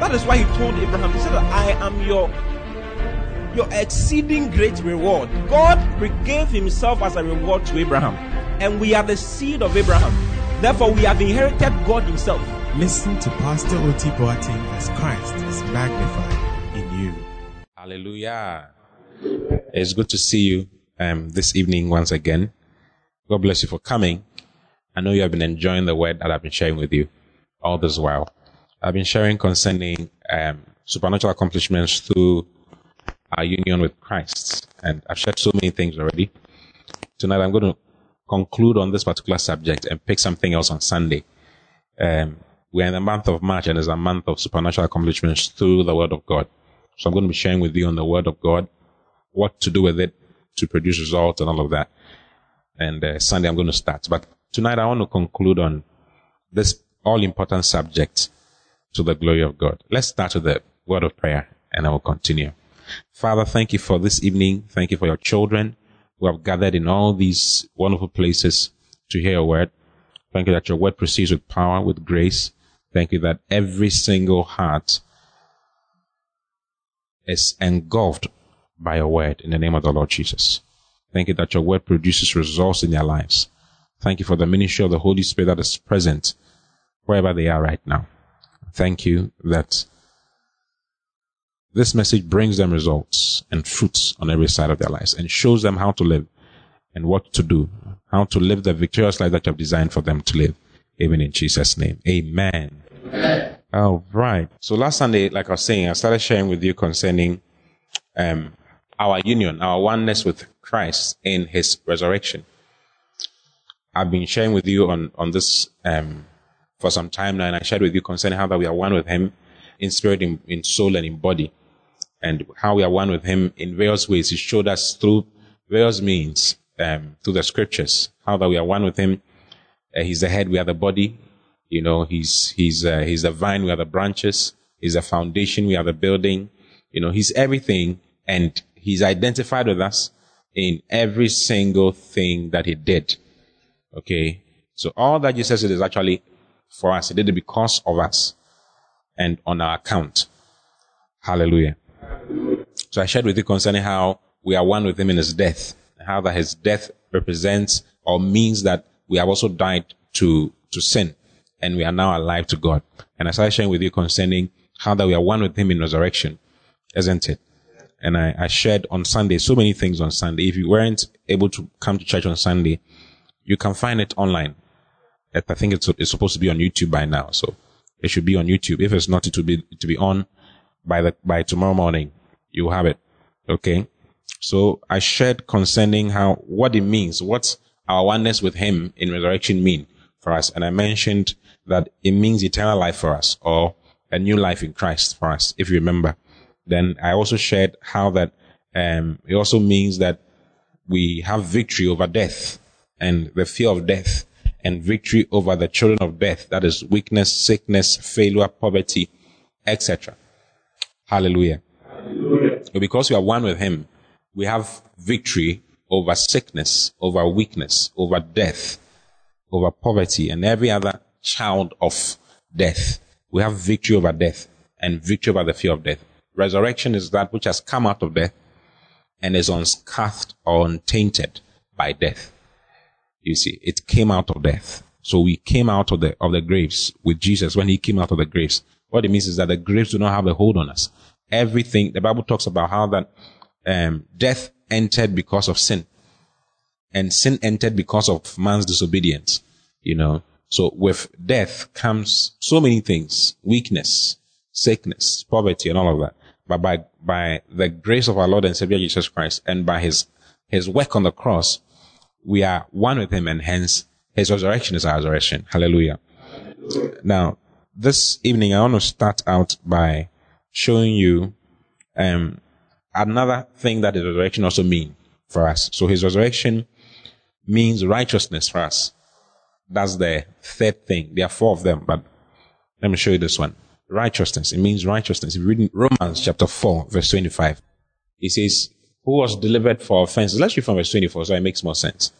that is why He told Abraham, He said, I am your your exceeding great reward. God gave Himself as a reward to Abraham, and we are the seed of Abraham. Therefore, we have inherited God Himself. Listen to Pastor Oti Boateng as Christ is magnified in you. Hallelujah. It's good to see you um, this evening once again. God bless you for coming. I know you have been enjoying the word that I've been sharing with you all this while. I've been sharing concerning um, supernatural accomplishments through our union with Christ. And I've shared so many things already. Tonight I'm going to conclude on this particular subject and pick something else on Sunday. Um, we're in the month of March and it's a month of supernatural accomplishments through the Word of God. So I'm going to be sharing with you on the Word of God, what to do with it to produce results and all of that. And uh, Sunday I'm going to start. But tonight I want to conclude on this all important subject to the glory of God. Let's start with the word of prayer and I will continue. Father, thank you for this evening. Thank you for your children who have gathered in all these wonderful places to hear your word. Thank you that your word proceeds with power, with grace. Thank you that every single heart is engulfed by your word in the name of the Lord Jesus. Thank you that your word produces results in their lives. Thank you for the ministry of the Holy Spirit that is present wherever they are right now. Thank you that this message brings them results and fruits on every side of their lives and shows them how to live and what to do, how to live the victorious life that you have designed for them to live. Even in Jesus' name. Amen. Amen. All right. So last Sunday, like I was saying, I started sharing with you concerning um, our union, our oneness with Christ in his resurrection. I've been sharing with you on, on this um, for some time now, and I shared with you concerning how that we are one with him in spirit, in, in soul, and in body and how we are one with him in various ways. He showed us through various means, um, through the scriptures, how that we are one with him. Uh, he's the head, we are the body. You know, he's, he's, uh, he's the vine, we are the branches. He's the foundation, we are the building. You know, he's everything and he's identified with us in every single thing that he did. Okay. So all that Jesus did is actually for us. He did it because of us and on our account. Hallelujah. So I shared with you concerning how we are one with him in his death, how that his death represents or means that we have also died to, to sin and we are now alive to God. And I started sharing with you concerning how that we are one with him in resurrection, isn't it? And I, I shared on Sunday so many things on Sunday. If you weren't able to come to church on Sunday, you can find it online. I think it's, it's supposed to be on YouTube by now. So it should be on YouTube. If it's not, it will be, to be on by the, by tomorrow morning You'll have it. Okay. So I shared concerning how, what it means, what our oneness with him in resurrection mean for us. And I mentioned that it means eternal life for us or a new life in Christ for us, if you remember. Then I also shared how that, um, it also means that we have victory over death and the fear of death and victory over the children of death. That is weakness, sickness, failure, poverty, etc. Hallelujah. But because we are one with Him, we have victory over sickness, over weakness, over death, over poverty, and every other child of death. We have victory over death and victory over the fear of death. Resurrection is that which has come out of death and is unscathed or untainted by death. You see, it came out of death. So we came out of the, of the graves with Jesus when he came out of the graves. What it means is that the graves do not have a hold on us everything. The Bible talks about how that um, death entered because of sin, and sin entered because of man's disobedience. You know, so with death comes so many things: weakness, sickness, poverty, and all of that. But by by the grace of our Lord and Savior Jesus Christ, and by His His work on the cross, we are one with Him, and hence His resurrection is our resurrection. Hallelujah. Now, this evening I want to start out by showing you um, another thing that the resurrection also mean for us. So his resurrection means righteousness for us. That's the third thing. There are four of them, but let me show you this one. Righteousness. It means righteousness. If you read Romans chapter 4, verse 25, it says, who was delivered for offenses. Let's read from verse 24 so it makes more sense.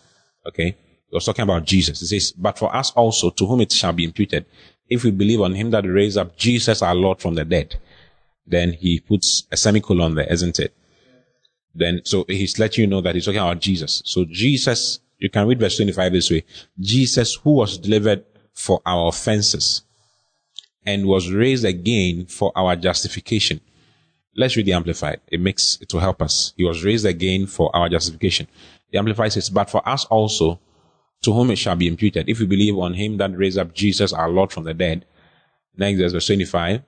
Okay. He was talking about Jesus. He says, but for us also, to whom it shall be imputed, if we believe on him that raised up Jesus our Lord from the dead, then he puts a semicolon there, isn't it? Then, so he's letting you know that he's talking about Jesus. So Jesus, you can read verse 25 this way. Jesus who was delivered for our offenses and was raised again for our justification. Let's read the Amplified. It makes, it will help us. He was raised again for our justification. The Amplified says, but for us also, to whom it shall be imputed, if we believe on him that raised up Jesus our Lord from the dead. Next verse 25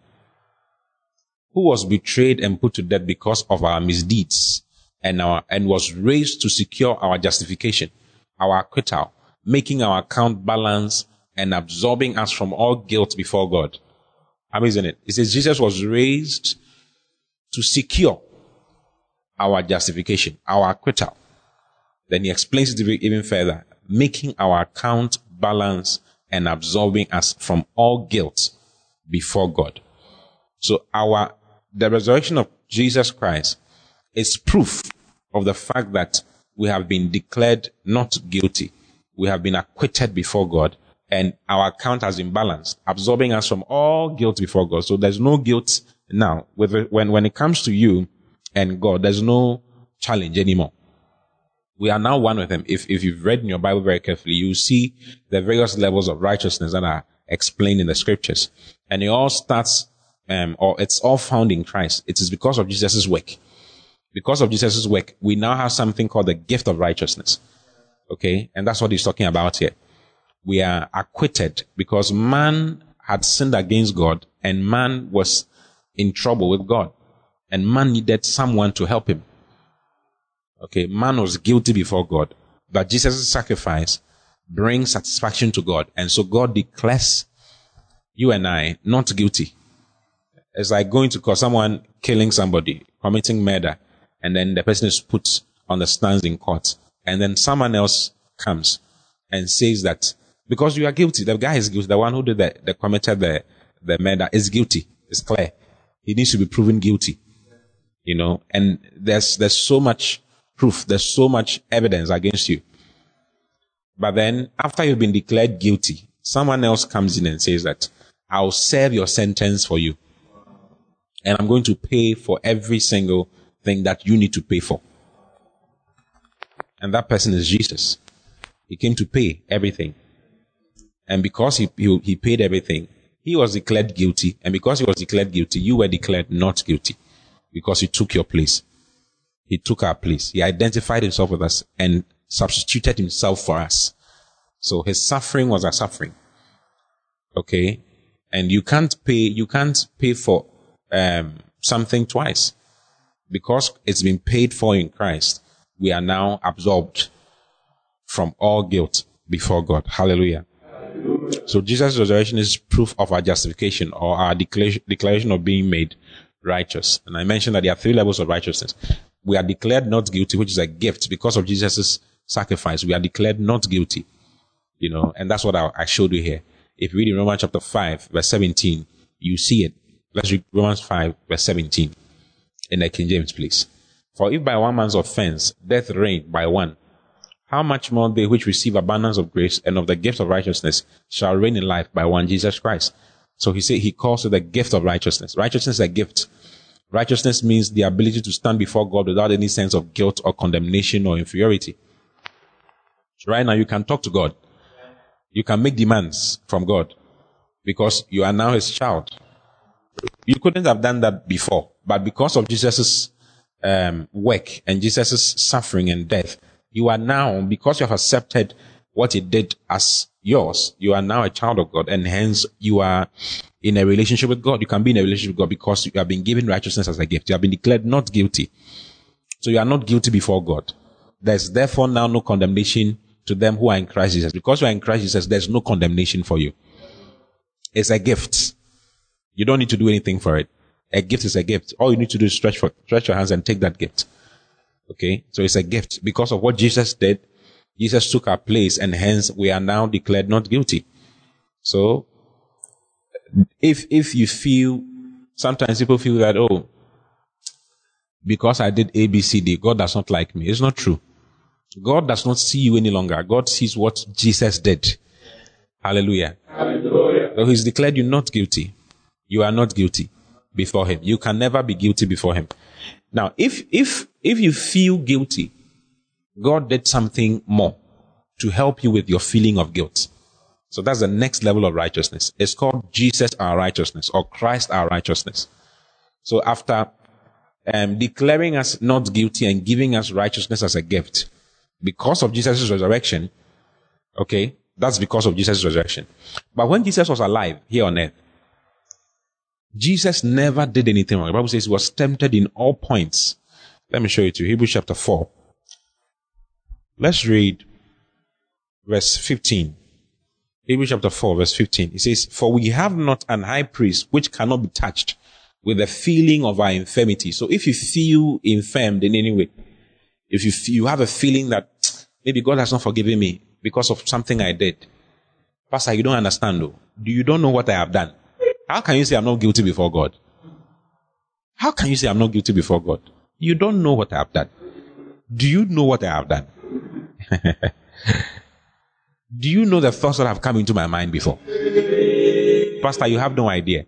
who was betrayed and put to death because of our misdeeds and our, and was raised to secure our justification, our acquittal, making our account balance and absorbing us from all guilt before God. Amazing it? It says Jesus was raised to secure our justification, our acquittal. Then he explains it even further, making our account balance and absorbing us from all guilt before God. So our the resurrection of Jesus Christ is proof of the fact that we have been declared not guilty. We have been acquitted before God and our account has been balanced, absorbing us from all guilt before God. So there's no guilt now. When, when it comes to you and God, there's no challenge anymore. We are now one with Him. If, if you've read in your Bible very carefully, you see the various levels of righteousness that are explained in the scriptures. And it all starts um, or it's all found in Christ. It is because of Jesus' work. Because of Jesus' work, we now have something called the gift of righteousness. Okay. And that's what he's talking about here. We are acquitted because man had sinned against God and man was in trouble with God and man needed someone to help him. Okay. Man was guilty before God, but Jesus' sacrifice brings satisfaction to God. And so God declares you and I not guilty. It's like going to cause someone killing somebody, committing murder, and then the person is put on the stands in court. And then someone else comes and says that because you are guilty, the guy is guilty, the one who did the, the committed the, the murder is guilty. It's clear. He needs to be proven guilty. You know, and there's, there's so much proof, there's so much evidence against you. But then after you've been declared guilty, someone else comes in and says that I'll serve your sentence for you and I'm going to pay for every single thing that you need to pay for. And that person is Jesus. He came to pay everything. And because he, he, he paid everything, he was declared guilty. And because he was declared guilty, you were declared not guilty because he took your place. He took our place. He identified himself with us and substituted himself for us. So his suffering was our suffering. Okay. And you can't pay, you can't pay for um, something twice. Because it's been paid for in Christ, we are now absorbed from all guilt before God. Hallelujah. So Jesus' resurrection is proof of our justification or our declaration of being made righteous. And I mentioned that there are three levels of righteousness. We are declared not guilty, which is a gift because of Jesus' sacrifice. We are declared not guilty. You know, and that's what I, I showed you here. If you read in Romans chapter 5, verse 17, you see it. Let's read Romans 5, verse 17 in the King James, please. For if by one man's offense death reigned by one, how much more they which receive abundance of grace and of the gift of righteousness shall reign in life by one Jesus Christ. So he said he calls it the gift of righteousness. Righteousness is a gift. Righteousness means the ability to stand before God without any sense of guilt or condemnation or inferiority. right now you can talk to God. You can make demands from God because you are now his child. You couldn't have done that before, but because of Jesus' um, work and Jesus' suffering and death, you are now, because you have accepted what he did as yours, you are now a child of God, and hence you are in a relationship with God. You can be in a relationship with God because you have been given righteousness as a gift. You have been declared not guilty. So you are not guilty before God. There's therefore now no condemnation to them who are in Christ Jesus. Because you are in Christ Jesus, there's no condemnation for you. It's a gift. You don't need to do anything for it. A gift is a gift. All you need to do is stretch for, stretch your hands and take that gift. Okay. So it's a gift because of what Jesus did. Jesus took our place and hence we are now declared not guilty. So if, if you feel, sometimes people feel that, oh, because I did A, B, C, D, God does not like me. It's not true. God does not see you any longer. God sees what Jesus did. Hallelujah. Hallelujah. So he's declared you not guilty. You are not guilty before him. You can never be guilty before him. Now, if, if, if you feel guilty, God did something more to help you with your feeling of guilt. So that's the next level of righteousness. It's called Jesus our righteousness or Christ our righteousness. So after um, declaring us not guilty and giving us righteousness as a gift, because of Jesus' resurrection, okay, that's because of Jesus' resurrection. But when Jesus was alive here on earth, Jesus never did anything wrong. The Bible says he was tempted in all points. Let me show you to Hebrews chapter 4. Let's read verse 15. Hebrews chapter 4, verse 15. It says, For we have not an high priest which cannot be touched with the feeling of our infirmity. So if you feel infirmed in any way, if you, feel, you have a feeling that maybe God has not forgiven me because of something I did, Pastor, you don't understand though. You don't know what I have done? How can you say I'm not guilty before God? How can you say I'm not guilty before God? You don't know what I have done. Do you know what I have done? Do you know the thoughts that have come into my mind before? Pastor, you have no idea.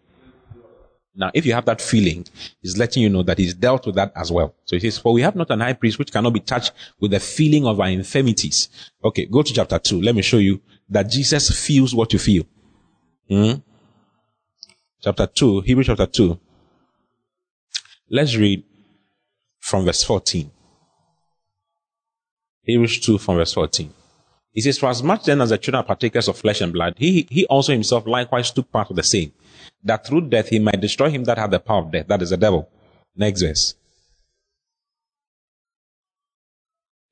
Now, if you have that feeling, he's letting you know that he's dealt with that as well. So he says, for we have not an high priest which cannot be touched with the feeling of our infirmities. Okay, go to chapter two. Let me show you that Jesus feels what you feel. Hmm? Chapter two, Hebrew chapter two. Let's read from verse 14. Hebrews 2 from verse 14. He says, For as much then as the children are partakers of flesh and blood, he, he also himself likewise took part of the same, that through death he might destroy him that had the power of death, that is the devil. Next verse.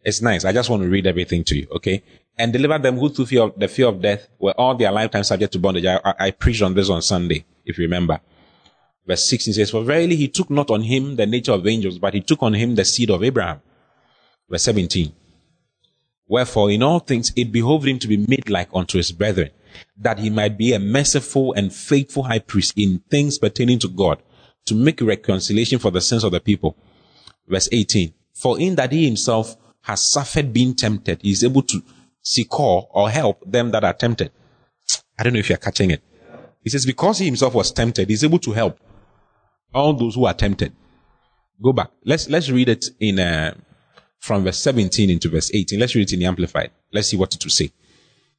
It's nice. I just want to read everything to you, okay? And deliver them who through fear of, the fear of death were all their lifetime subject to bondage. I, I, I preached on this on Sunday, if you remember. Verse 16 says, For verily he took not on him the nature of angels, but he took on him the seed of Abraham. Verse 17. Wherefore, in all things it behoved him to be made like unto his brethren, that he might be a merciful and faithful high priest in things pertaining to God, to make reconciliation for the sins of the people. Verse 18. For in that he himself has suffered being tempted, he is able to succor or help them that are tempted. I don't know if you're catching it. He says, because he himself was tempted, he's able to help all those who are tempted. Go back. Let's, let's read it in, uh, from verse 17 into verse 18. Let's read it in the Amplified. Let's see what it will say.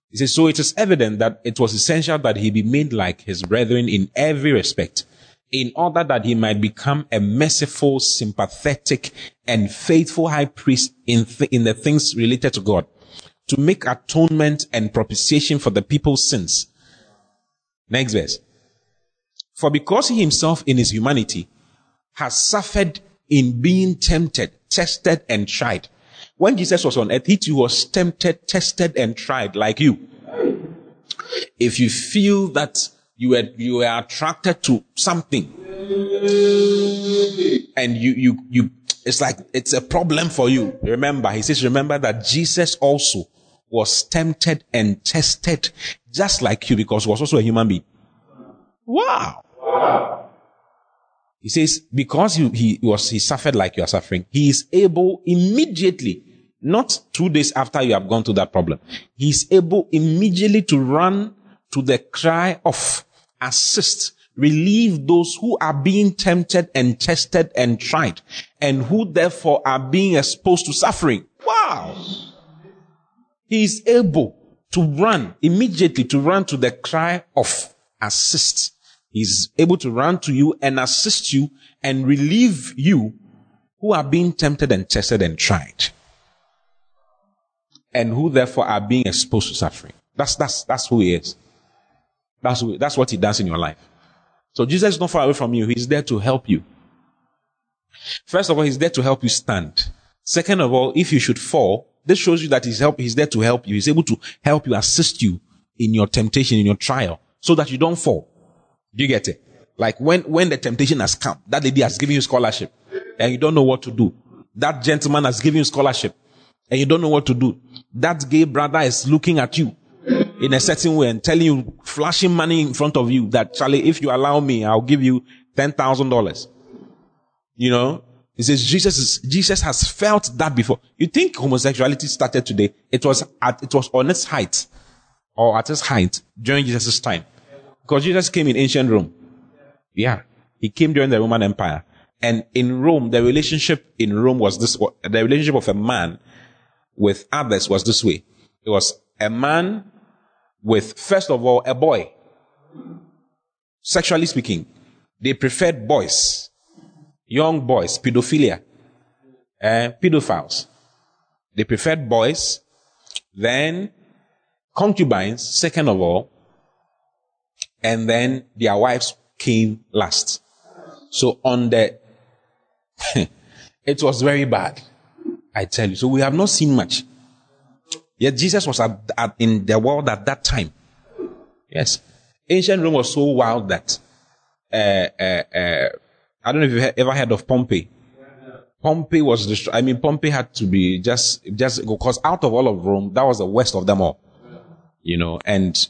He says, So it is evident that it was essential that he be made like his brethren in every respect, in order that he might become a merciful, sympathetic, and faithful high priest in, th- in the things related to God, to make atonement and propitiation for the people's sins. Next verse. For because he himself in his humanity has suffered in being tempted, tested, and tried. When Jesus was on earth, he too was tempted, tested, and tried like you. If you feel that you are, you are attracted to something and you, you, you, it's like, it's a problem for you. Remember, he says, remember that Jesus also was tempted and tested just like you because he was also a human being. Wow. He says, because he, he was, he suffered like you are suffering, he is able immediately, not two days after you have gone through that problem, he is able immediately to run to the cry of assist, relieve those who are being tempted and tested and tried, and who therefore are being exposed to suffering. Wow. He is able to run immediately to run to the cry of assist. He's able to run to you and assist you and relieve you who are being tempted and tested and tried. And who therefore are being exposed to suffering. That's, that's, that's who he is. That's, who, that's what he does in your life. So Jesus is not far away from you. He's there to help you. First of all, he's there to help you stand. Second of all, if you should fall, this shows you that he's help, he's there to help you. He's able to help you, assist you in your temptation, in your trial, so that you don't fall. Do you get it? Like when, when the temptation has come, that lady has given you scholarship and you don't know what to do. That gentleman has given you scholarship and you don't know what to do. That gay brother is looking at you in a certain way and telling you, flashing money in front of you that Charlie, if you allow me, I'll give you $10,000. You know, he says Jesus is, Jesus has felt that before. You think homosexuality started today? It was at, it was on its height or at its height during Jesus' time. Because Jesus came in ancient Rome. Yeah. He came during the Roman Empire. And in Rome, the relationship in Rome was this, the relationship of a man with others was this way. It was a man with, first of all, a boy. Sexually speaking, they preferred boys, young boys, pedophilia, uh, pedophiles. They preferred boys, then concubines, second of all, and then their wives came last. So on the, it was very bad. I tell you. So we have not seen much. Yet Jesus was at, at, in the world at that time. Yes. Ancient Rome was so wild that, uh, uh, uh, I don't know if you've ever heard of Pompeii. Pompeii was destroyed. I mean, Pompeii had to be just, just, because out of all of Rome, that was the worst of them all. You know, and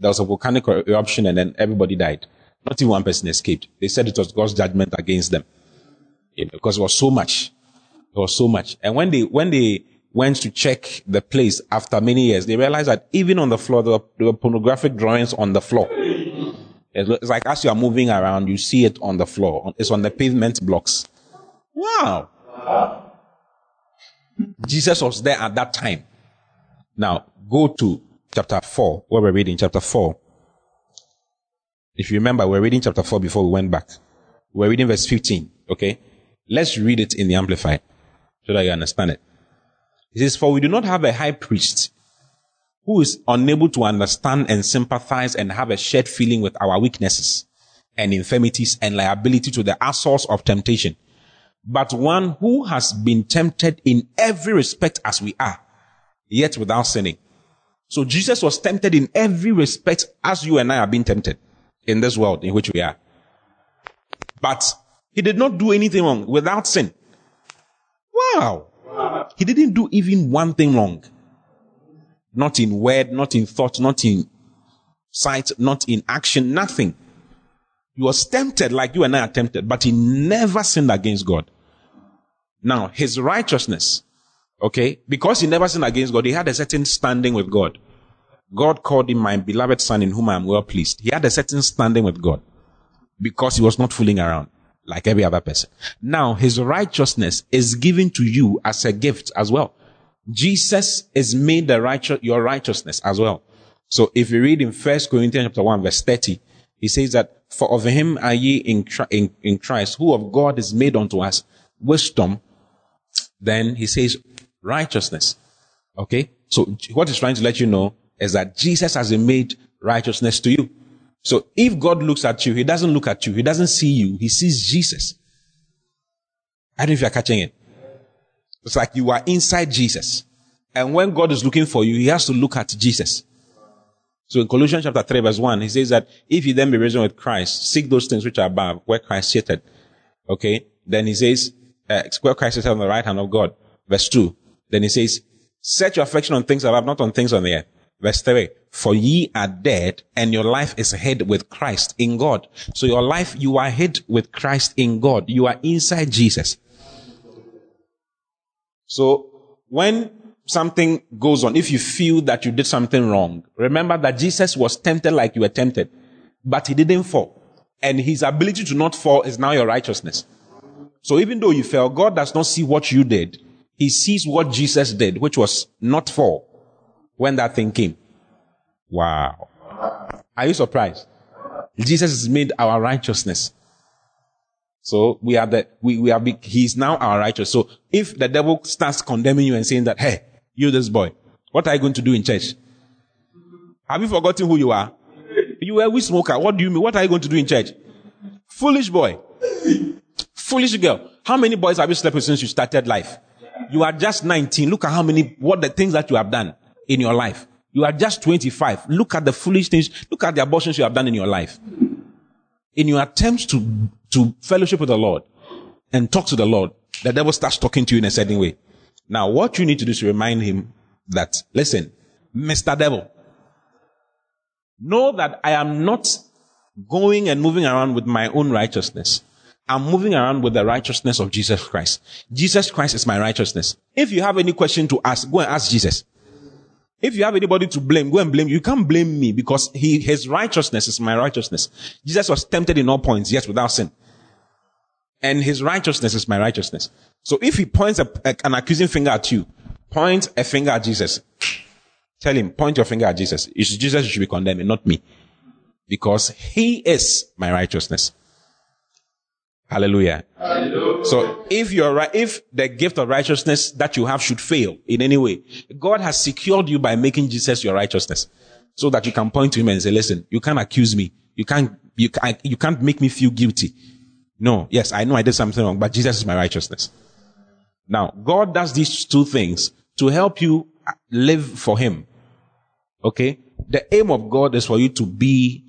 there was a volcanic er, eruption and then everybody died. Not even one person escaped. They said it was God's judgment against them. You know, because it was so much. It was so much. And when they, when they went to check the place after many years, they realized that even on the floor, there were, there were pornographic drawings on the floor. It's like as you are moving around, you see it on the floor. It's on the pavement blocks. Wow. Jesus was there at that time. Now, go to chapter 4, where we're reading chapter 4. If you remember, we're reading chapter 4 before we went back. We're reading verse 15, okay? Let's read it in the Amplified so that you understand it. It says, For we do not have a high priest who is unable to understand and sympathize and have a shared feeling with our weaknesses and infirmities and liability to the assaults of temptation, but one who has been tempted in every respect as we are, yet without sinning. So Jesus was tempted in every respect as you and I are being tempted in this world in which we are. But he did not do anything wrong without sin. Wow. He didn't do even one thing wrong. Not in word, not in thought, not in sight, not in action, nothing. He was tempted like you and I are tempted, but he never sinned against God. Now, his righteousness, okay, because he never sinned against God, he had a certain standing with God. God called him my beloved son in whom I am well pleased. He had a certain standing with God because he was not fooling around like every other person. Now his righteousness is given to you as a gift as well. Jesus is made the righteous, your righteousness as well. So if you read in First Corinthians chapter 1 verse 30, he says that for of him are ye in, in, in Christ, who of God is made unto us wisdom. Then he says righteousness. Okay. So what he's trying to let you know is that Jesus has made righteousness to you. So if God looks at you, he doesn't look at you. He doesn't see you. He sees Jesus. I don't know if you're catching it. It's like you are inside Jesus. And when God is looking for you, he has to look at Jesus. So in Colossians chapter 3 verse 1, he says that if you then be risen with Christ, seek those things which are above, where Christ seated. Okay. Then he says, uh, where Christ is on the right hand of God. Verse 2. Then he says, set your affection on things above, not on things on the earth. Verse 3. For ye are dead and your life is hid with Christ in God. So your life, you are hid with Christ in God. You are inside Jesus. So when something goes on, if you feel that you did something wrong, remember that Jesus was tempted like you were tempted, but he didn't fall. And his ability to not fall is now your righteousness. So even though you fell, God does not see what you did. He sees what Jesus did, which was not for when that thing came. Wow. Are you surprised? Jesus made our righteousness. So we are the, we, we are, he's now our righteous. So if the devil starts condemning you and saying that, hey, you this boy, what are you going to do in church? Have you forgotten who you are? You are a weed smoker. What do you mean? What are you going to do in church? Foolish boy. Foolish girl. How many boys have you slept with since you started life? You are just 19. Look at how many, what the things that you have done in your life. You are just 25. Look at the foolish things. Look at the abortions you have done in your life. in your attempts to, to fellowship with the Lord and talk to the Lord, the devil starts talking to you in a certain way. Now, what you need to do is remind him that, listen, Mr. Devil, know that I am not going and moving around with my own righteousness. I'm moving around with the righteousness of Jesus Christ. Jesus Christ is my righteousness. If you have any question to ask, go and ask Jesus. If you have anybody to blame, go and blame. You can't blame me because he, his righteousness is my righteousness. Jesus was tempted in all points, yet without sin. And his righteousness is my righteousness. So if he points a, a, an accusing finger at you, point a finger at Jesus. Tell him, point your finger at Jesus. It's Jesus you should be condemning, not me. Because he is my righteousness. Hallelujah. Hallelujah. So if you're right, if the gift of righteousness that you have should fail in any way, God has secured you by making Jesus your righteousness so that you can point to him and say, listen, you can't accuse me. You can't, you can't, you can't make me feel guilty. No, yes, I know I did something wrong, but Jesus is my righteousness. Now, God does these two things to help you live for him. Okay? The aim of God is for you to be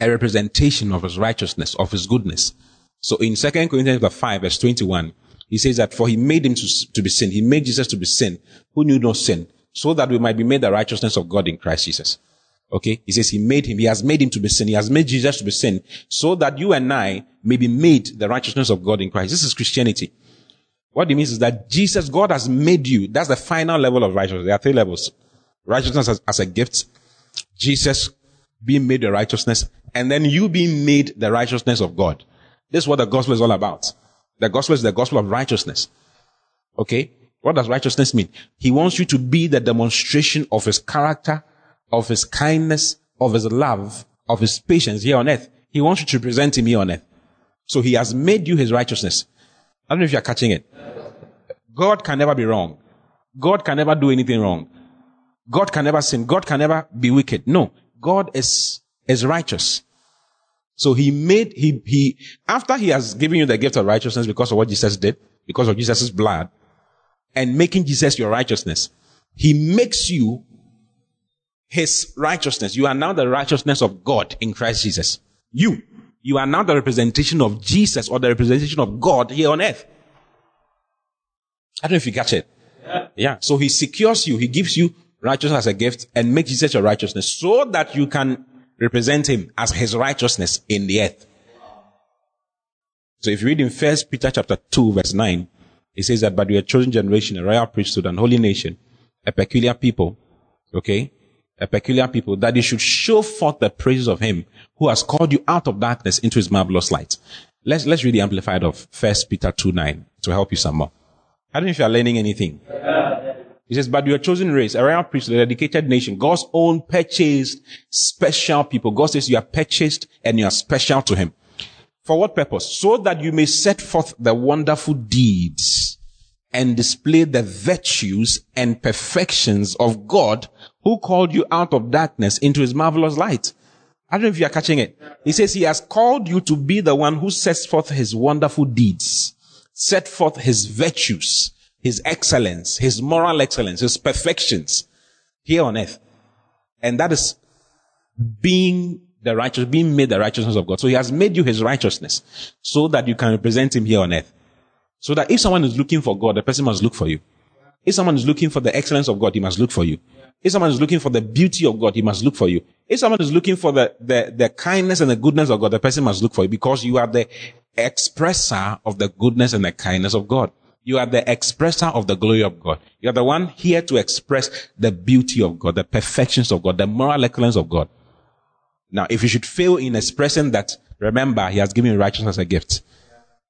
a representation of his righteousness, of his goodness. So in 2 Corinthians 5 verse 21, he says that for he made him to, to be sin. He made Jesus to be sin, who knew no sin, so that we might be made the righteousness of God in Christ Jesus. Okay? He says he made him, he has made him to be sin. He has made Jesus to be sin, so that you and I may be made the righteousness of God in Christ. This is Christianity. What it means is that Jesus, God has made you. That's the final level of righteousness. There are three levels. Righteousness as, as a gift. Jesus being made the righteousness and then you being made the righteousness of God. This is what the gospel is all about. The gospel is the gospel of righteousness. Okay? What does righteousness mean? He wants you to be the demonstration of his character, of his kindness, of his love, of his patience here on earth. He wants you to present him here on earth. So he has made you his righteousness. I don't know if you're catching it. God can never be wrong. God can never do anything wrong. God can never sin. God can never be wicked. No. God is, is righteous. So he made, he, he, after he has given you the gift of righteousness because of what Jesus did, because of Jesus' blood, and making Jesus your righteousness, he makes you his righteousness. You are now the righteousness of God in Christ Jesus. You, you are now the representation of Jesus or the representation of God here on earth. I don't know if you catch it. Yeah. yeah. So he secures you. He gives you righteousness as a gift and make Jesus your righteousness so that you can represent him as his righteousness in the earth. So if you read in First Peter chapter 2 verse 9, it says that, but we are chosen generation, a royal priesthood and holy nation, a peculiar people, okay? A peculiar people, that you should show forth the praises of him who has called you out of darkness into his marvelous light. Let's, let's read the amplified of First Peter 2 9 to help you some more. I don't know if you are learning anything. He says, but you are chosen race, a royal priesthood, a dedicated nation, God's own purchased special people. God says you are purchased and you are special to him. For what purpose? So that you may set forth the wonderful deeds and display the virtues and perfections of God who called you out of darkness into his marvelous light. I don't know if you are catching it. He says he has called you to be the one who sets forth his wonderful deeds, set forth his virtues, his excellence, his moral excellence, his perfections here on earth. And that is being the righteous, being made the righteousness of God. So he has made you his righteousness so that you can represent him here on earth. So that if someone is looking for God, the person must look for you. If someone is looking for the excellence of God, he must look for you. If someone is looking for the beauty of God, he must look for you. If someone is looking for the, the, the kindness and the goodness of God, the person must look for you because you are the expresser of the goodness and the kindness of God. You are the expresser of the glory of God. You are the one here to express the beauty of God, the perfections of God, the moral excellence of God. Now, if you should fail in expressing that, remember, He has given righteousness as a gift.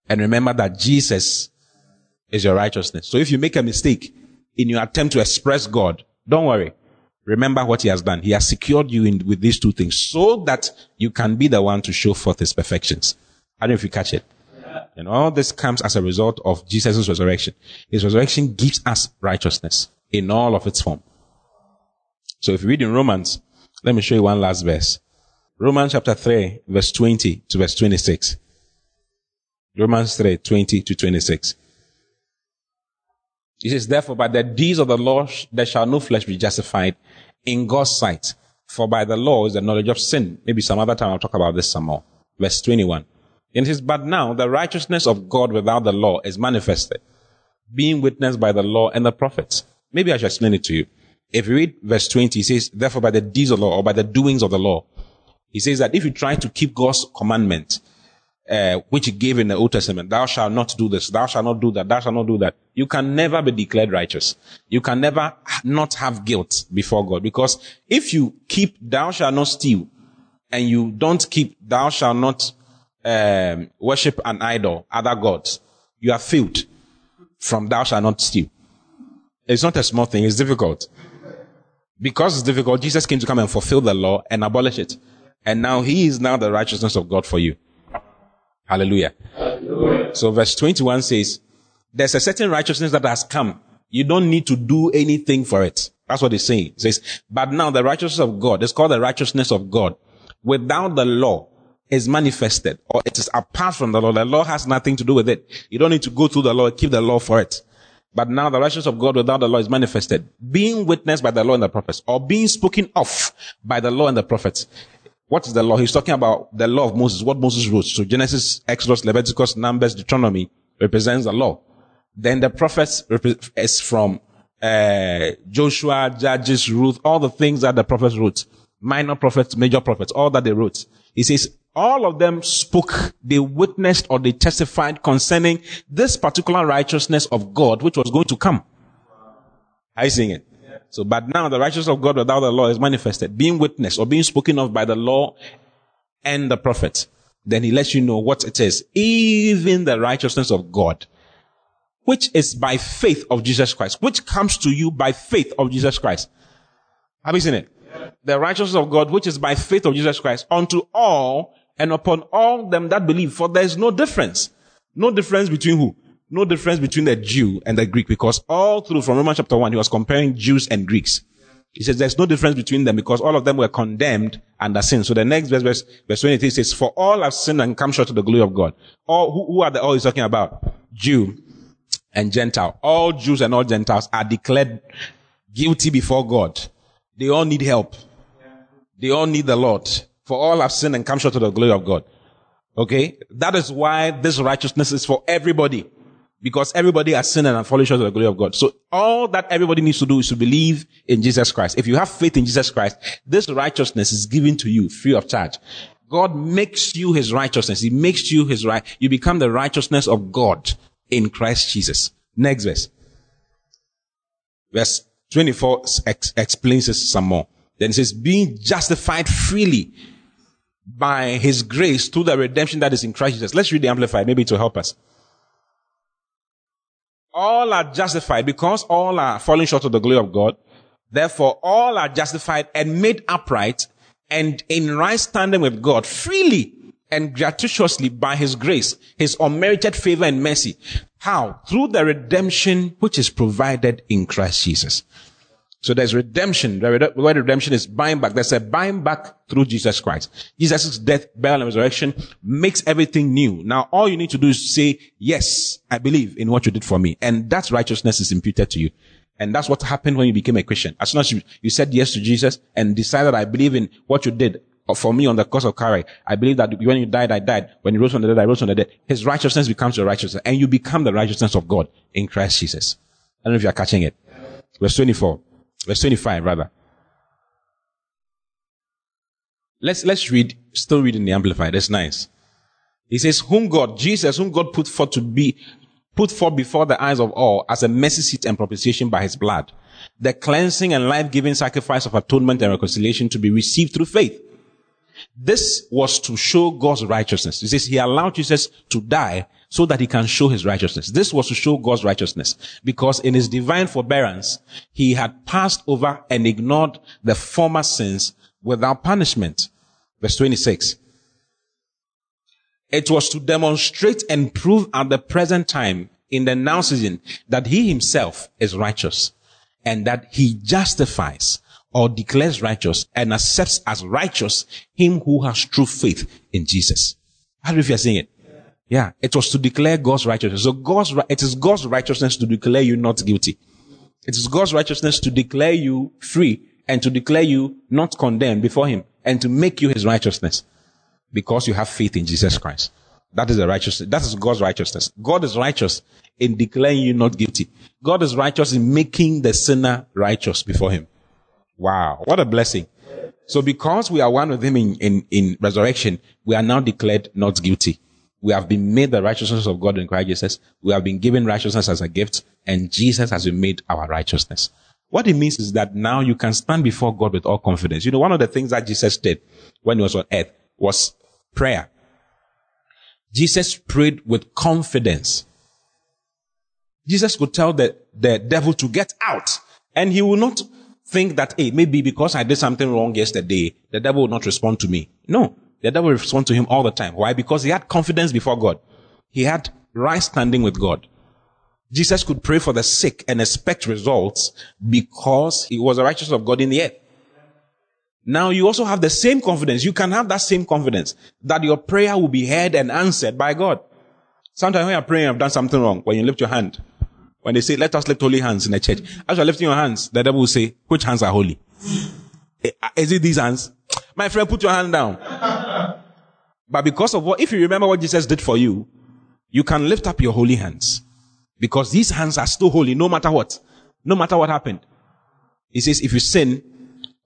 And remember that Jesus is your righteousness. So if you make a mistake in your attempt to express God, don't worry. Remember what He has done. He has secured you in, with these two things so that you can be the one to show forth His perfections. I don't know if you catch it. And all this comes as a result of Jesus' resurrection. His resurrection gives us righteousness in all of its form. So if you read in Romans, let me show you one last verse. Romans chapter 3, verse 20 to verse 26. Romans 3, 20 to 26. It says, therefore, by the deeds of the law, there shall no flesh be justified in God's sight. For by the law is the knowledge of sin. Maybe some other time I'll talk about this some more. Verse 21. It says, But now the righteousness of God without the law is manifested, being witnessed by the law and the prophets. Maybe I should explain it to you. If you read verse 20, he says, Therefore by the deeds of the law or by the doings of the law, he says that if you try to keep God's commandment, uh, which he gave in the Old Testament, thou shalt not do this, thou shalt not do that, thou shalt not do that. You can never be declared righteous. You can never not have guilt before God because if you keep thou shalt not steal and you don't keep thou shalt not um, worship an idol, other gods, you are filled from thou shalt not steal. It's not a small thing, it's difficult. Because it's difficult, Jesus came to come and fulfill the law and abolish it. And now he is now the righteousness of God for you. Hallelujah. Hallelujah. So verse 21 says, there's a certain righteousness that has come. You don't need to do anything for it. That's what it's saying. It says, but now the righteousness of God, it's called the righteousness of God, without the law is manifested, or it is apart from the law. The law has nothing to do with it. You don't need to go through the law, keep the law for it. But now the righteousness of God without the law is manifested, being witnessed by the law and the prophets, or being spoken of by the law and the prophets. What is the law? He's talking about the law of Moses, what Moses wrote. So Genesis, Exodus, Leviticus, Numbers, Deuteronomy represents the law. Then the prophets is from uh, Joshua, Judges, Ruth, all the things that the prophets wrote. Minor prophets, major prophets, all that they wrote. He says, all of them spoke, they witnessed or they testified concerning this particular righteousness of God, which was going to come. Are you seeing it? So, but now the righteousness of God without the law is manifested, being witnessed or being spoken of by the law and the prophets. Then he lets you know what it is. Even the righteousness of God, which is by faith of Jesus Christ, which comes to you by faith of Jesus Christ. Have you seen it? The righteousness of God, which is by faith of Jesus Christ, unto all and upon all them that believe. For there is no difference. No difference between who? no difference between the Jew and the Greek because all through from Romans chapter 1, he was comparing Jews and Greeks. He says there's no difference between them because all of them were condemned under sin. So the next verse, verse, verse 23 says, for all have sinned and come short of the glory of God. All, who, who are the all he's talking about? Jew and Gentile. All Jews and all Gentiles are declared guilty before God. They all need help. They all need the Lord. For all have sinned and come short of the glory of God. Okay? That is why this righteousness is for everybody. Because everybody has sinned and fallen short of the glory of God. So all that everybody needs to do is to believe in Jesus Christ. If you have faith in Jesus Christ, this righteousness is given to you free of charge. God makes you his righteousness. He makes you his right. You become the righteousness of God in Christ Jesus. Next verse. Verse 24 ex- explains this some more. Then it says, being justified freely by his grace through the redemption that is in Christ Jesus. Let's read the Amplified. Maybe to help us all are justified because all are falling short of the glory of God. Therefore, all are justified and made upright and in right standing with God freely and gratuitously by his grace, his unmerited favor and mercy. How? Through the redemption which is provided in Christ Jesus. So there's redemption. The word redemption is buying back. There's a buying back through Jesus Christ. Jesus' death, burial, and resurrection makes everything new. Now all you need to do is say, yes, I believe in what you did for me. And that righteousness is imputed to you. And that's what happened when you became a Christian. As soon as you, you said yes to Jesus and decided, I believe in what you did for me on the cross of Calvary. I believe that when you died, I died. When you rose from the dead, I rose from the dead. His righteousness becomes your righteousness and you become the righteousness of God in Christ Jesus. I don't know if you're catching it. Verse 24. Verse 25, rather. Let's, let's read, still reading the Amplified. That's nice. He says, whom God, Jesus, whom God put forth to be, put forth before the eyes of all as a mercy seat and propitiation by his blood. The cleansing and life-giving sacrifice of atonement and reconciliation to be received through faith. This was to show God's righteousness. He says he allowed Jesus to die so that he can show his righteousness. This was to show God's righteousness because in his divine forbearance, he had passed over and ignored the former sins without punishment. Verse 26. It was to demonstrate and prove at the present time in the now season that he himself is righteous and that he justifies or declares righteous and accepts as righteous him who has true faith in Jesus. How do you feel saying it? Yeah, it was to declare God's righteousness. So God's, it is God's righteousness to declare you not guilty. It is God's righteousness to declare you free and to declare you not condemned before him and to make you his righteousness because you have faith in Jesus Christ. That is the righteousness. That is God's righteousness. God is righteous in declaring you not guilty. God is righteous in making the sinner righteous before him. Wow. What a blessing. So because we are one with him in, in, in resurrection, we are now declared not guilty. We have been made the righteousness of God in Christ Jesus. We have been given righteousness as a gift and Jesus has been made our righteousness. What it means is that now you can stand before God with all confidence. You know, one of the things that Jesus did when he was on earth was prayer. Jesus prayed with confidence. Jesus could tell the, the devil to get out and he will not think that, hey, maybe because I did something wrong yesterday, the devil will not respond to me. No, the devil respond to him all the time. Why? Because he had confidence before God. He had right standing with God. Jesus could pray for the sick and expect results because he was a righteous of God in the earth. Now you also have the same confidence. You can have that same confidence that your prayer will be heard and answered by God. Sometimes when you're praying, I've done something wrong. When you lift your hand, when they say, let us lift holy hands in the church, as you're lifting your hands, the devil will say, which hands are holy? Eh, is it these hands? My friend, put your hand down. But because of what, if you remember what Jesus did for you, you can lift up your holy hands. Because these hands are still holy no matter what. No matter what happened. He says, if you sin,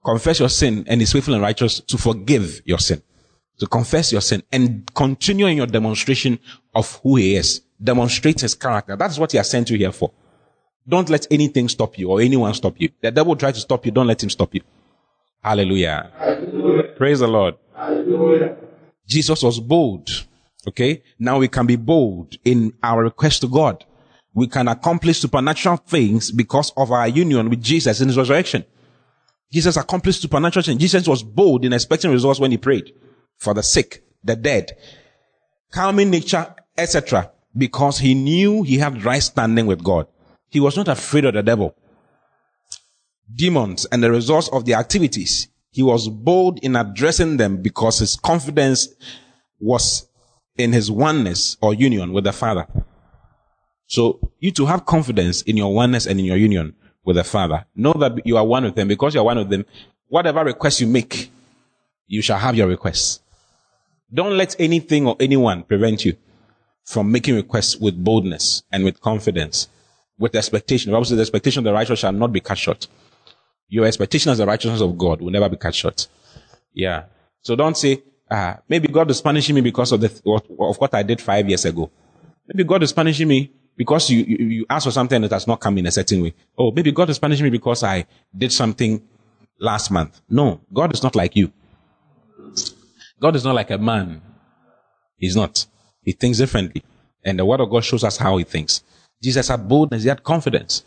confess your sin and is faithful and righteous to forgive your sin. To confess your sin and continue in your demonstration of who he is. Demonstrate his character. That's what he has sent you here for. Don't let anything stop you or anyone stop you. The devil try to stop you. Don't let him stop you. Hallelujah. Hallelujah. Praise the Lord. Hallelujah. Jesus was bold. Okay. Now we can be bold in our request to God. We can accomplish supernatural things because of our union with Jesus in his resurrection. Jesus accomplished supernatural things. Jesus was bold in expecting results when he prayed for the sick, the dead, calming nature, etc. Because he knew he had right standing with God. He was not afraid of the devil, demons, and the results of their activities. He was bold in addressing them because his confidence was in his oneness or union with the Father. So you too have confidence in your oneness and in your union with the Father. Know that you are one with them because you are one with them. Whatever request you make, you shall have your requests. Don't let anything or anyone prevent you from making requests with boldness and with confidence, with expectation. The Bible says the expectation of the righteous shall not be cut short. Your expectation as the righteousness of God will never be cut short. Yeah. So don't say, ah, maybe God is punishing me because of the, of what I did five years ago. Maybe God is punishing me because you, you, you ask for something that has not come in a certain way. Oh, maybe God is punishing me because I did something last month. No, God is not like you. God is not like a man. He's not. He thinks differently. And the word of God shows us how he thinks. Jesus had boldness, he had confidence.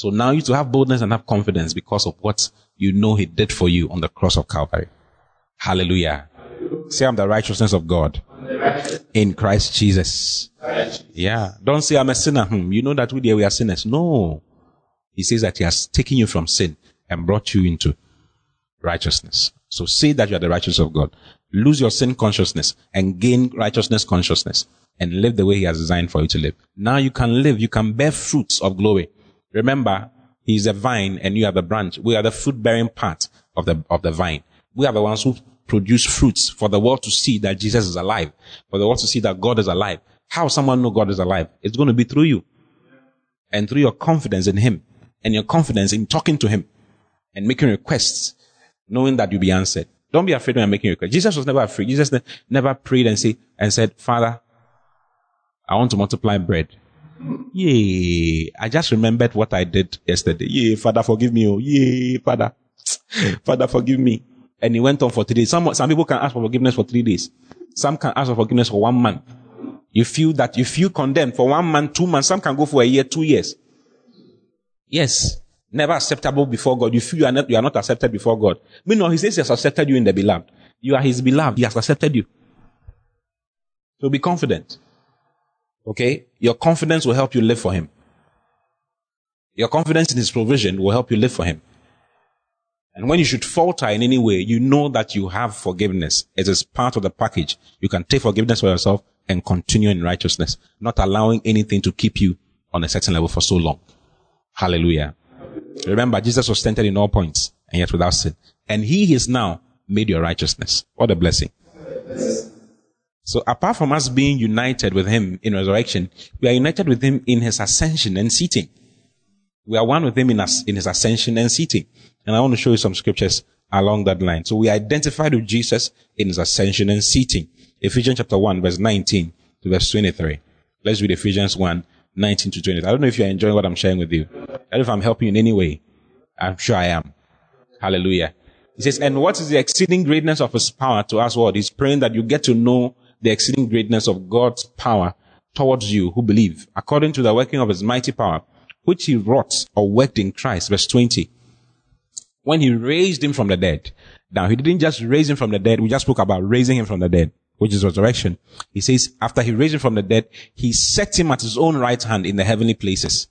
So now you too have boldness and have confidence because of what you know he did for you on the cross of Calvary. Hallelujah. Say I'm the righteousness of God in Christ Jesus. Yeah. Don't say I'm a sinner. Hmm. You know that we, there we are sinners. No. He says that he has taken you from sin and brought you into righteousness. So say that you are the righteousness of God. Lose your sin consciousness and gain righteousness consciousness and live the way he has designed for you to live. Now you can live, you can bear fruits of glory. Remember, he is a vine and you are the branch. We are the fruit bearing part of the, of the vine. We are the ones who produce fruits for the world to see that Jesus is alive, for the world to see that God is alive. How someone know God is alive? It's going to be through you and through your confidence in Him and your confidence in talking to Him and making requests, knowing that you'll be answered. Don't be afraid when you're making requests. Jesus was never afraid. Jesus never prayed and say, and said, Father, I want to multiply bread. Yay. I just remembered what I did yesterday. Yay, Father, forgive me. Oh, yay, Father. Father, forgive me. And he went on for three days. Some, some people can ask for forgiveness for three days. Some can ask for forgiveness for one month. You feel that you feel condemned for one month, two months. Some can go for a year, two years. Yes. Never acceptable before God. You feel you are not, you are not accepted before God. Meanwhile, he says he has accepted you in the beloved. You are his beloved. He has accepted you. So be confident. Okay? Your confidence will help you live for him. Your confidence in his provision will help you live for him. And when you should falter in any way, you know that you have forgiveness. It is part of the package. You can take forgiveness for yourself and continue in righteousness, not allowing anything to keep you on a certain level for so long. Hallelujah. Remember, Jesus was tempted in all points and yet without sin. And he is now made your righteousness. What a blessing. So apart from us being united with him in resurrection, we are united with him in his ascension and seating. We are one with him in, us, in his ascension and seating. And I want to show you some scriptures along that line. So we identified with Jesus in his ascension and seating. Ephesians chapter 1 verse 19 to verse 23. Let's read Ephesians 1, 19 to 20. I don't know if you're enjoying what I'm sharing with you. I don't know if I'm helping you in any way. I'm sure I am. Hallelujah. He says, and what is the exceeding greatness of his power to us what? He's praying that you get to know the exceeding greatness of God's power towards you who believe, according to the working of his mighty power, which he wrought or worked in Christ. Verse 20. When he raised him from the dead. Now, he didn't just raise him from the dead. We just spoke about raising him from the dead which is resurrection. He says, after he raised him from the dead, he set him at his own right hand in the heavenly places.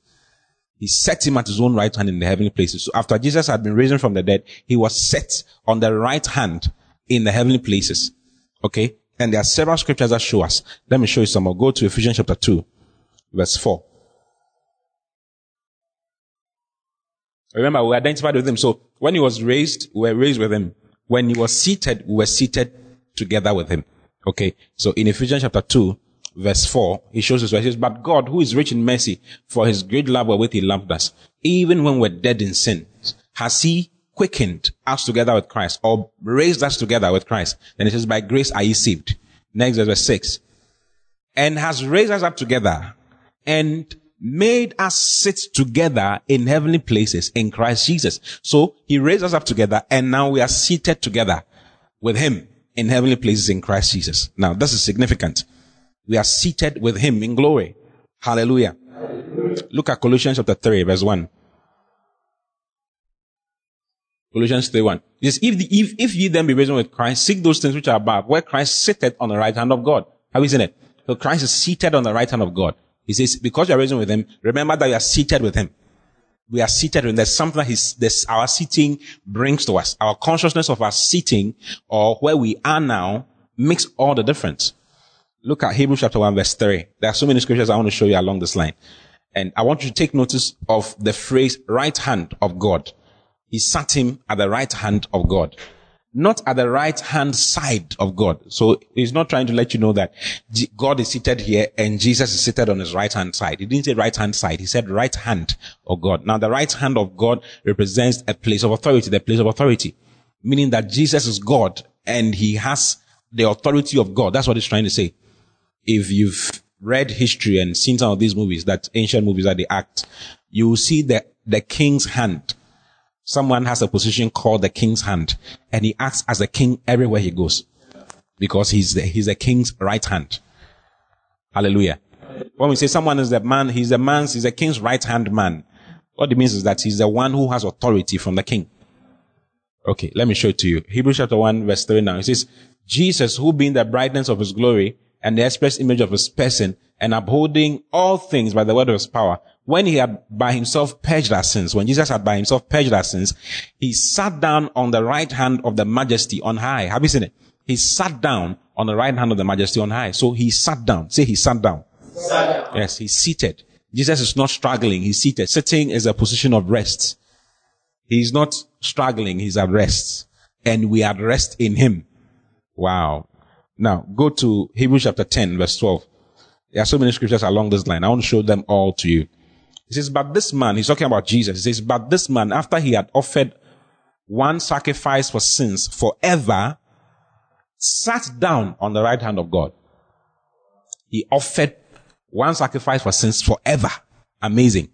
He set him at his own right hand in the heavenly places. So after Jesus had been risen from the dead, he was set on the right hand in the heavenly places. Okay? And there are several scriptures that show us. Let me show you some. I'll go to Ephesians chapter 2, verse 4. Remember, we identified with him. So when he was raised, we were raised with him. When he was seated, we were seated together with him. Okay. So in Ephesians chapter 2, verse 4, he shows us where he says, But God, who is rich in mercy, for his great love wherewith he loved us, even when we're dead in sin, has he quickened us together with Christ or raised us together with Christ. Then it says, by grace are ye saved. Next verse 6. And has raised us up together and made us sit together in heavenly places in Christ Jesus. So he raised us up together and now we are seated together with him in heavenly places in Christ Jesus. Now, this is significant. We are seated with him in glory. Hallelujah. Hallelujah. Look at Colossians chapter 3, verse 1. Colossians 3 1. It says, if, the, if, if ye then be risen with Christ, seek those things which are above, where Christ sitteth on the right hand of God. Have you seen it? So Christ is seated on the right hand of God. He says, because you are risen with him, remember that you are seated with him we are seated and there's something that our sitting brings to us. Our consciousness of our sitting or where we are now makes all the difference. Look at Hebrews chapter 1 verse 3. There are so many scriptures I want to show you along this line. And I want you to take notice of the phrase right hand of God. He sat him at the right hand of God not at the right hand side of God. So he's not trying to let you know that God is seated here and Jesus is seated on his right hand side. He didn't say right hand side. He said right hand of God. Now the right hand of God represents a place of authority, the place of authority, meaning that Jesus is God and he has the authority of God. That's what he's trying to say. If you've read history and seen some of these movies, that ancient movies that they act, you will see the, the king's hand someone has a position called the king's hand and he acts as a king everywhere he goes because he's the, he's the king's right hand. Hallelujah. When we say someone is the man, he's the man's, he's the king's right hand man. What it means is that he's the one who has authority from the king. Okay, let me show it to you. Hebrews chapter 1 verse 3 now. It says, Jesus, who being the brightness of his glory and the express image of his person and upholding all things by the word of his power, when he had by himself purged our sins, when Jesus had by himself purged our sins, he sat down on the right hand of the majesty on high. Have you seen it? He sat down on the right hand of the majesty on high. So he sat down. Say he sat down. Sat down. Yes, he's seated. Jesus is not struggling. He's seated. Sitting is a position of rest. He's not struggling. He's at rest. And we are at rest in him. Wow. Now go to Hebrews chapter 10 verse 12. There are so many scriptures along this line. I want to show them all to you. He says, but this man, he's talking about Jesus. He says, but this man, after he had offered one sacrifice for sins forever, sat down on the right hand of God. He offered one sacrifice for sins forever. Amazing.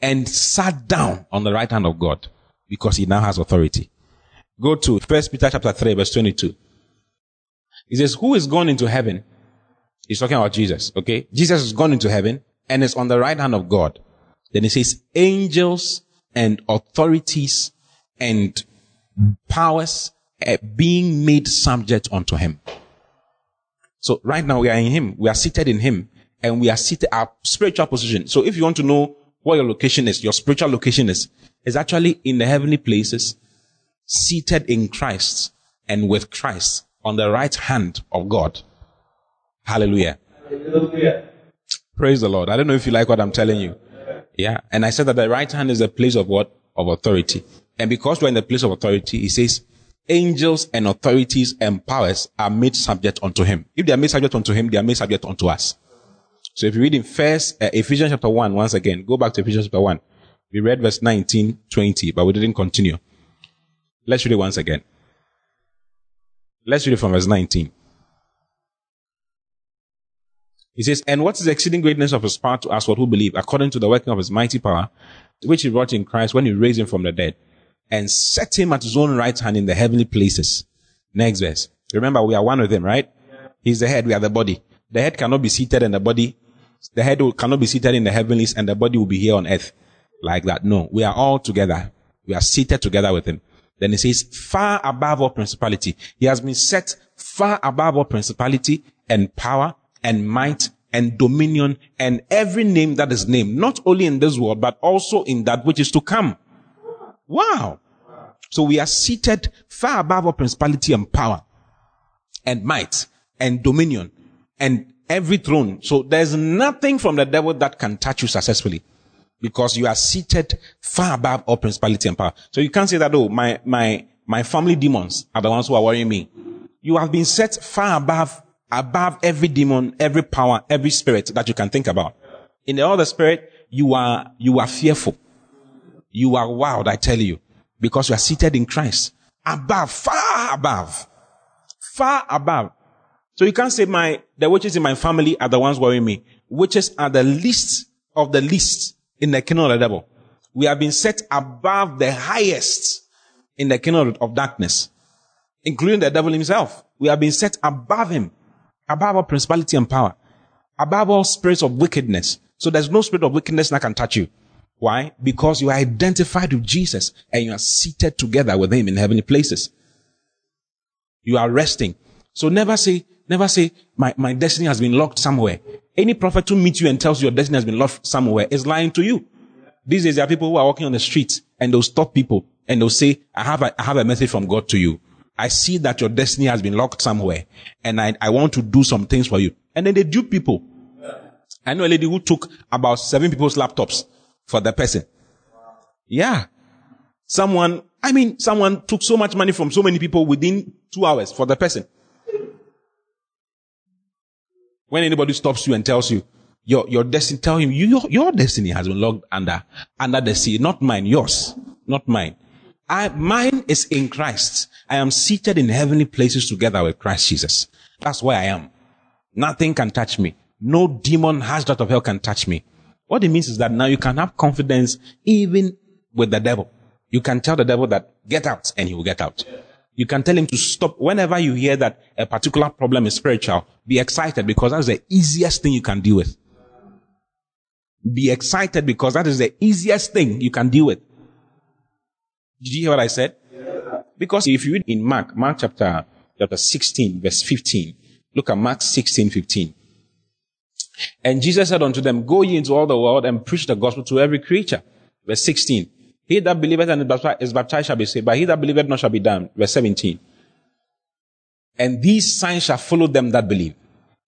And sat down on the right hand of God because he now has authority. Go to First Peter chapter 3 verse 22. He says, who is gone into heaven? He's talking about Jesus, okay? Jesus has gone into heaven and is on the right hand of God. Then he says angels and authorities and powers being made subject unto him. So right now we are in him. We are seated in him and we are seated our spiritual position. So if you want to know what your location is, your spiritual location is, is actually in the heavenly places, seated in Christ and with Christ on the right hand of God. Hallelujah. Hallelujah. Praise the Lord. I don't know if you like what I'm telling you. Yeah. And I said that the right hand is a place of what? Of authority. And because we're in the place of authority, he says, angels and authorities and powers are made subject unto him. If they are made subject unto him, they are made subject unto us. So if you read in first uh, Ephesians chapter 1, once again, go back to Ephesians chapter 1. We read verse 19, 20, but we didn't continue. Let's read it once again. Let's read it from verse 19. He says, And what is the exceeding greatness of his power to us what who believe, according to the working of his mighty power, which he wrought in Christ when he raised him from the dead, and set him at his own right hand in the heavenly places. Next verse. Remember, we are one with him, right? He's the head, we are the body. The head cannot be seated and the body, the head cannot be seated in the heavenlies and the body will be here on earth. Like that. No, we are all together. We are seated together with him. Then he says, far above all principality. He has been set far above all principality and power and might and dominion and every name that is named, not only in this world, but also in that which is to come. Wow. So we are seated far above all principality and power and might and dominion and every throne. So there's nothing from the devil that can touch you successfully because you are seated far above all principality and power. So you can't say that, oh, my, my, my family demons are the ones who are worrying me. You have been set far above above every demon, every power, every spirit that you can think about. In the other spirit, you are, you are fearful. You are wild, I tell you, because you are seated in Christ. Above, far above, far above. So you can't say my, the witches in my family are the ones worrying me. Witches are the least of the least in the kingdom of the devil. We have been set above the highest in the kingdom of darkness, including the devil himself. We have been set above him above all principality and power, above all spirits of wickedness. So there's no spirit of wickedness that can touch you. Why? Because you are identified with Jesus and you are seated together with him in heavenly places. You are resting. So never say, never say, my, my destiny has been locked somewhere. Any prophet who meets you and tells you your destiny has been locked somewhere is lying to you. These days there are people who are walking on the streets and they'll stop people and they'll say, I have a, I have a message from God to you. I see that your destiny has been locked somewhere and I, I want to do some things for you. And then they dupe people. I know a lady who took about seven people's laptops for the person. Yeah. Someone, I mean, someone took so much money from so many people within two hours for the person. When anybody stops you and tells you, your, your destiny, tell him, you, your, your destiny has been locked under, under the sea, not mine, yours, not mine. I, mine is in Christ. I am seated in heavenly places together with Christ Jesus. That's where I am. Nothing can touch me. No demon hashed out of hell can touch me. What it means is that now you can have confidence even with the devil. You can tell the devil that get out and he will get out. You can tell him to stop. Whenever you hear that a particular problem is spiritual, be excited because that's the easiest thing you can deal with. Be excited because that is the easiest thing you can deal with. Did you hear what I said? Because if you read in Mark, Mark chapter, chapter 16, verse 15, look at Mark 16, 15. And Jesus said unto them, Go ye into all the world and preach the gospel to every creature. Verse 16. He that believeth and is baptized shall be saved, but he that believeth not shall be damned. Verse 17. And these signs shall follow them that believe.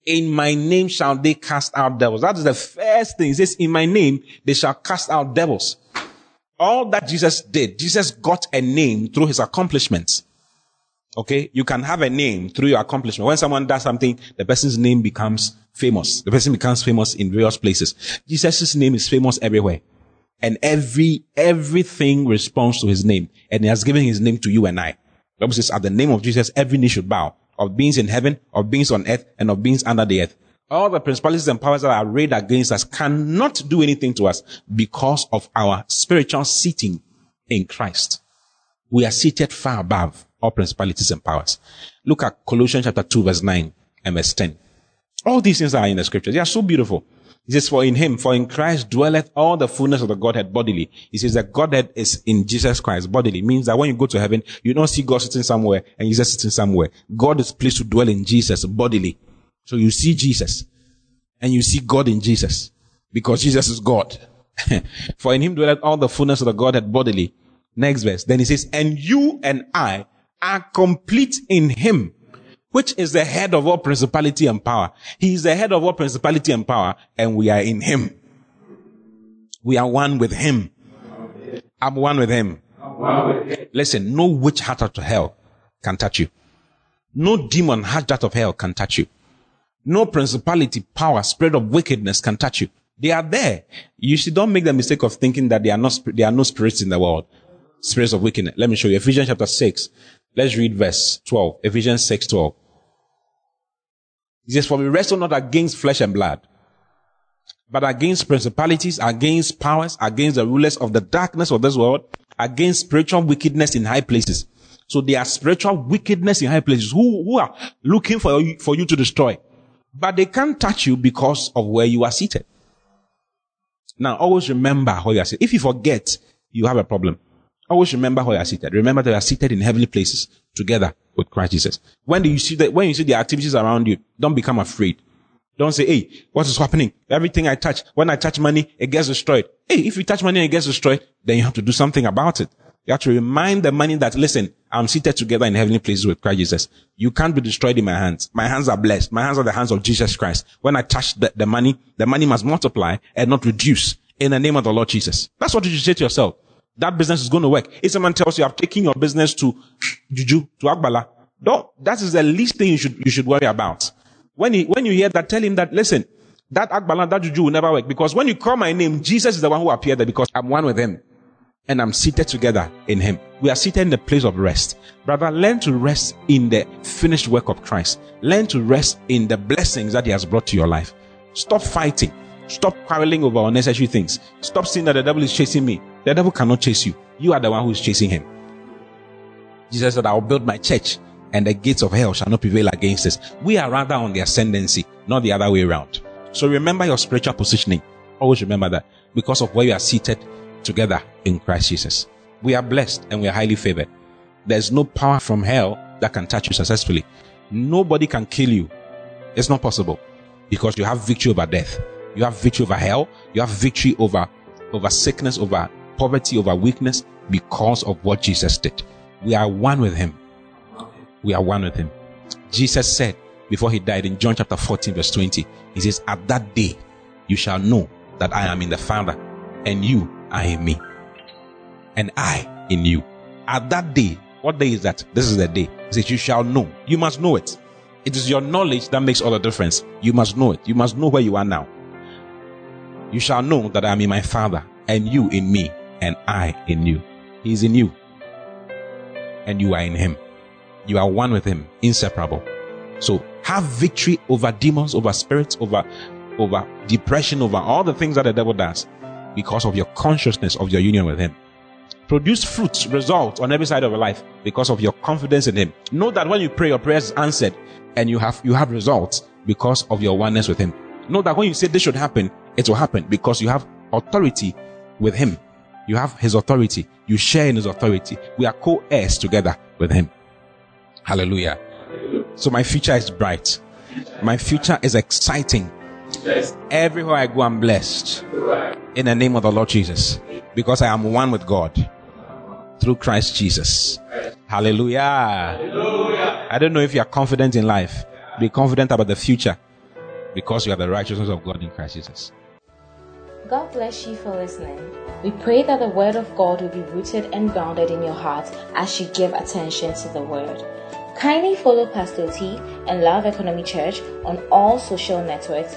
In my name shall they cast out devils. That is the first thing. He says, in my name they shall cast out devils all that Jesus did, Jesus got a name through his accomplishments. Okay? You can have a name through your accomplishment. When someone does something, the person's name becomes famous. The person becomes famous in various places. Jesus' name is famous everywhere. And every, everything responds to his name. And he has given his name to you and I. The Bible says, at the name of Jesus, every knee should bow. Of beings in heaven, of beings on earth, and of beings under the earth all the principalities and powers that are arrayed against us cannot do anything to us because of our spiritual seating in Christ. We are seated far above all principalities and powers. Look at Colossians chapter 2 verse 9 and verse 10. All these things are in the scriptures. They are so beautiful. He says, for in him, for in Christ dwelleth all the fullness of the Godhead bodily. He says that Godhead is in Jesus Christ bodily. It Means that when you go to heaven, you don't see God sitting somewhere and Jesus sitting somewhere. God is pleased to dwell in Jesus bodily. So you see Jesus and you see God in Jesus because Jesus is God. For in him dwelleth all the fullness of the Godhead bodily. Next verse. Then he says, and you and I are complete in him, which is the head of all principality and power. He is the head of all principality and power and we are in him. We are one with him. I'm one with him. Listen, no witch hatched out of hell can touch you. No demon hatched out of hell can touch you. No principality, power, spirit of wickedness can touch you. They are there. You should don't make the mistake of thinking that there are not, there are no spirits in the world. Spirits of wickedness. Let me show you. Ephesians chapter 6. Let's read verse 12. Ephesians 6, 12. He says, for we wrestle not against flesh and blood, but against principalities, against powers, against the rulers of the darkness of this world, against spiritual wickedness in high places. So there are spiritual wickedness in high places who, who are looking for for you to destroy. But they can't touch you because of where you are seated. Now always remember where you are seated. If you forget, you have a problem. Always remember where you are seated. Remember that you are seated in heavenly places together with Christ Jesus. When do you see that, when you see the activities around you, don't become afraid. Don't say, hey, what is happening? Everything I touch, when I touch money, it gets destroyed. Hey, if you touch money and it gets destroyed, then you have to do something about it. You have to remind the money that, listen, I'm seated together in heavenly places with Christ Jesus. You can't be destroyed in my hands. My hands are blessed. My hands are the hands of Jesus Christ. When I touch the, the money, the money must multiply and not reduce in the name of the Lord Jesus. That's what you should say to yourself. That business is going to work. If someone tells you, I've taken your business to Juju, to Agbala, don't, that is the least thing you should, you should worry about. When he, when you hear that, tell him that, listen, that Agbala, that Juju will never work because when you call my name, Jesus is the one who appeared there because I'm one with him and I'm seated together in him. We are seated in the place of rest. Brother, learn to rest in the finished work of Christ. Learn to rest in the blessings that he has brought to your life. Stop fighting. Stop quarreling over unnecessary things. Stop seeing that the devil is chasing me. The devil cannot chase you. You are the one who is chasing him. Jesus said, I will build my church and the gates of hell shall not prevail against us. We are rather on the ascendancy, not the other way around. So remember your spiritual positioning. Always remember that because of where you are seated together in Christ Jesus. We are blessed and we are highly favored. There's no power from hell that can touch you successfully. Nobody can kill you. It's not possible because you have victory over death. You have victory over hell. You have victory over, over sickness, over poverty, over weakness because of what Jesus did. We are one with him. We are one with him. Jesus said before he died in John chapter 14 verse 20, he says, at that day you shall know that I am in the Father and you are in me and I in you. At that day, what day is that? This is the day. He says, you shall know. You must know it. It is your knowledge that makes all the difference. You must know it. You must know where you are now. You shall know that I am in my Father and you in me and I in you. He is in you and you are in him. You are one with him, inseparable. So have victory over demons, over spirits, over, over depression, over all the things that the devil does because of your consciousness of your union with him. Produce fruits, results on every side of your life because of your confidence in him. Know that when you pray, your prayers answered and you have, you have results because of your oneness with him. Know that when you say this should happen, it will happen because you have authority with him. You have his authority. You share in his authority. We are co-heirs together with him. Hallelujah. So my future is bright. My future is exciting. Everywhere I go, I'm blessed. In the name of the Lord Jesus. Because I am one with God. Through Christ Jesus. Hallelujah. I don't know if you are confident in life. Be confident about the future. Because you are the righteousness of God in Christ Jesus. God bless you for listening. We pray that the Word of God will be rooted and grounded in your heart as you give attention to the Word. Kindly follow Pastor T and Love Economy Church on all social networks